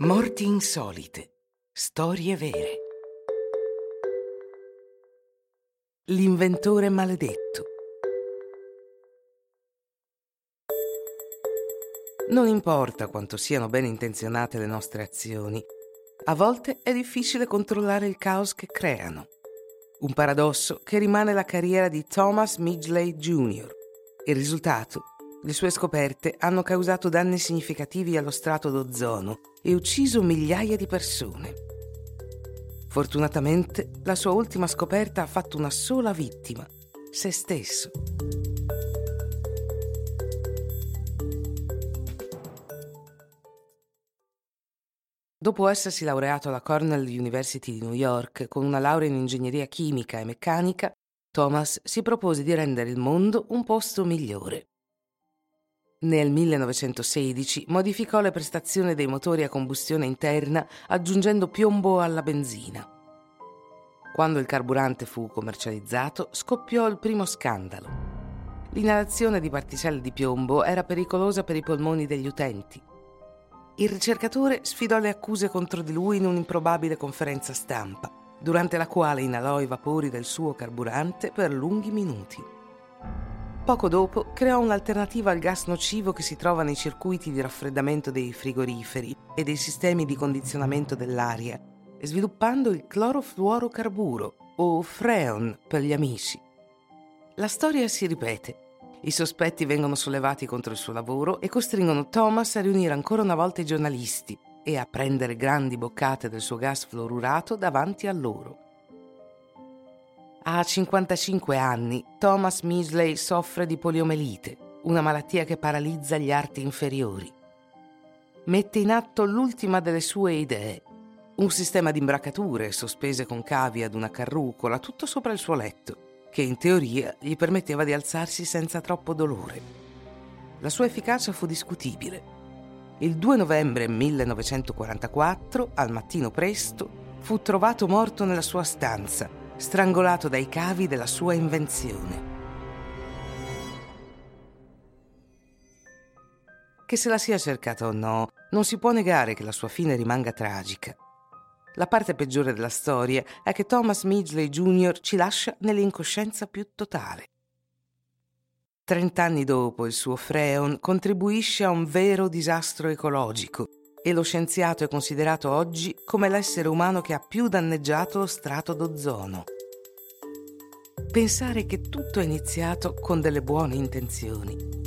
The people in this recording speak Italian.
Morti insolite. Storie vere. L'inventore maledetto. Non importa quanto siano ben intenzionate le nostre azioni, a volte è difficile controllare il caos che creano. Un paradosso che rimane la carriera di Thomas Midgley Jr. Il risultato le sue scoperte hanno causato danni significativi allo strato d'ozono e ucciso migliaia di persone. Fortunatamente, la sua ultima scoperta ha fatto una sola vittima, se stesso. Dopo essersi laureato alla Cornell University di New York con una laurea in ingegneria chimica e meccanica, Thomas si propose di rendere il mondo un posto migliore. Nel 1916 modificò le prestazioni dei motori a combustione interna aggiungendo piombo alla benzina. Quando il carburante fu commercializzato, scoppiò il primo scandalo. L'inalazione di particelle di piombo era pericolosa per i polmoni degli utenti. Il ricercatore sfidò le accuse contro di lui in un'improbabile conferenza stampa, durante la quale inalò i vapori del suo carburante per lunghi minuti. Poco dopo creò un'alternativa al gas nocivo che si trova nei circuiti di raffreddamento dei frigoriferi e dei sistemi di condizionamento dell'aria, sviluppando il clorofluorocarburo, o Freon per gli amici. La storia si ripete. I sospetti vengono sollevati contro il suo lavoro e costringono Thomas a riunire ancora una volta i giornalisti e a prendere grandi boccate del suo gas fluorurato davanti a loro. A 55 anni, Thomas Misley soffre di poliomelite, una malattia che paralizza gli arti inferiori. Mette in atto l'ultima delle sue idee, un sistema di imbracature sospese con cavi ad una carrucola tutto sopra il suo letto, che in teoria gli permetteva di alzarsi senza troppo dolore. La sua efficacia fu discutibile. Il 2 novembre 1944, al mattino presto, fu trovato morto nella sua stanza strangolato dai cavi della sua invenzione. Che se la sia cercata o no, non si può negare che la sua fine rimanga tragica. La parte peggiore della storia è che Thomas Midgley Jr. ci lascia nell'incoscienza più totale. Trent'anni dopo il suo Freon contribuisce a un vero disastro ecologico e lo scienziato è considerato oggi come l'essere umano che ha più danneggiato lo strato d'ozono. Pensare che tutto è iniziato con delle buone intenzioni